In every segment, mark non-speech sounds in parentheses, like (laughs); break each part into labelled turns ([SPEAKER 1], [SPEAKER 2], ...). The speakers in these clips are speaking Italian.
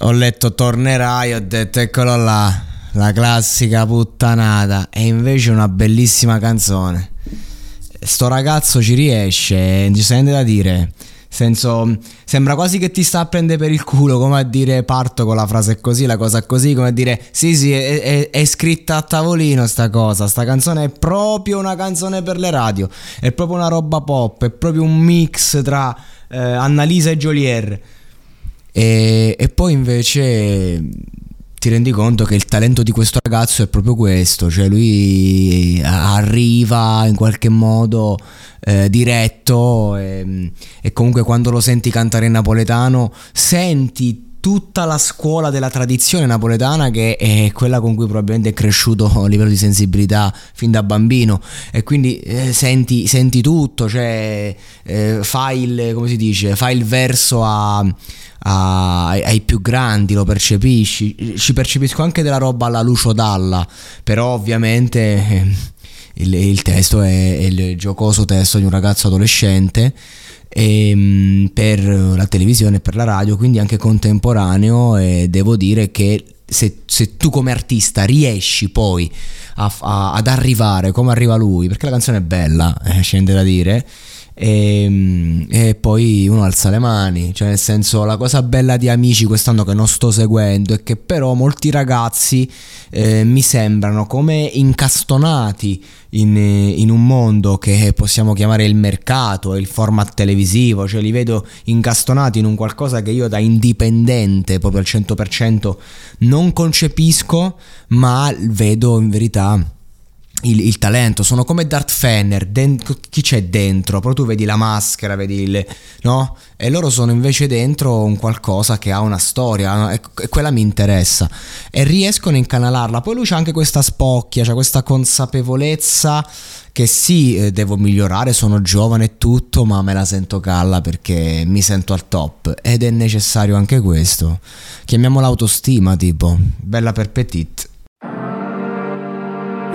[SPEAKER 1] Ho letto tornerai, ho detto eccolo là, la classica puttanata. E invece una bellissima canzone. Sto ragazzo ci riesce, ci sente da dire senso, sembra quasi che ti sta a prendere per il culo, come a dire parto con la frase così, la cosa così, come a dire sì sì, è, è, è, scritta a tavolino sta cosa, sta canzone è proprio una canzone per le radio, è proprio una roba pop, è proprio un mix tra eh, Annalisa e Jolier. E, e poi invece ti rendi conto che il talento di questo ragazzo è proprio questo, cioè lui arriva in qualche modo eh, diretto e, e, comunque quando lo senti cantare in napoletano senti tutta la scuola della tradizione napoletana che è quella con cui probabilmente è cresciuto (laughs) a livello di sensibilità fin da bambino e quindi eh, senti, senti, tutto, cioè eh, fai il, come si dice, fai il verso a a, ai più grandi, lo percepisci. Ci percepisco anche della roba alla Lucio Dalla, però ovviamente eh, il, il testo è, è, il giocoso testo di un ragazzo adolescente e, ehm, per la televisione e per la radio, quindi anche contemporaneo e devo dire che se, se tu come artista riesci poi a, a, ad arrivare come arriva lui, perché la canzone è bella, eh, scende da dire, e, ehm, e, poi uno alza le mani, cioè nel senso la cosa bella di Amici quest'anno che non sto seguendo è che però molti ragazzi eh, mi sembrano come incastonati in, in, un mondo che possiamo chiamare il mercato, il format televisivo, cioè li vedo incastonati in un qualcosa che io da indipendente proprio al 100% non concepisco, ma vedo in verità il, il, talento, sono come Darth Fenner, den- chi c'è dentro? Però tu vedi la maschera, vedi il, no? E loro sono invece dentro un qualcosa che ha una storia e, e quella mi interessa e riescono a incanalarla. Poi lui c'ha anche questa spocchia, c'ha questa consapevolezza che sì, eh, devo migliorare, sono giovane e tutto, ma me la sento calla perché mi sento al top ed è necessario anche questo. Chiamiamola autostima tipo, bella per petit.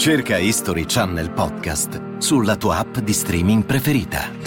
[SPEAKER 2] Cerca History Channel Podcast sulla tua app di streaming preferita.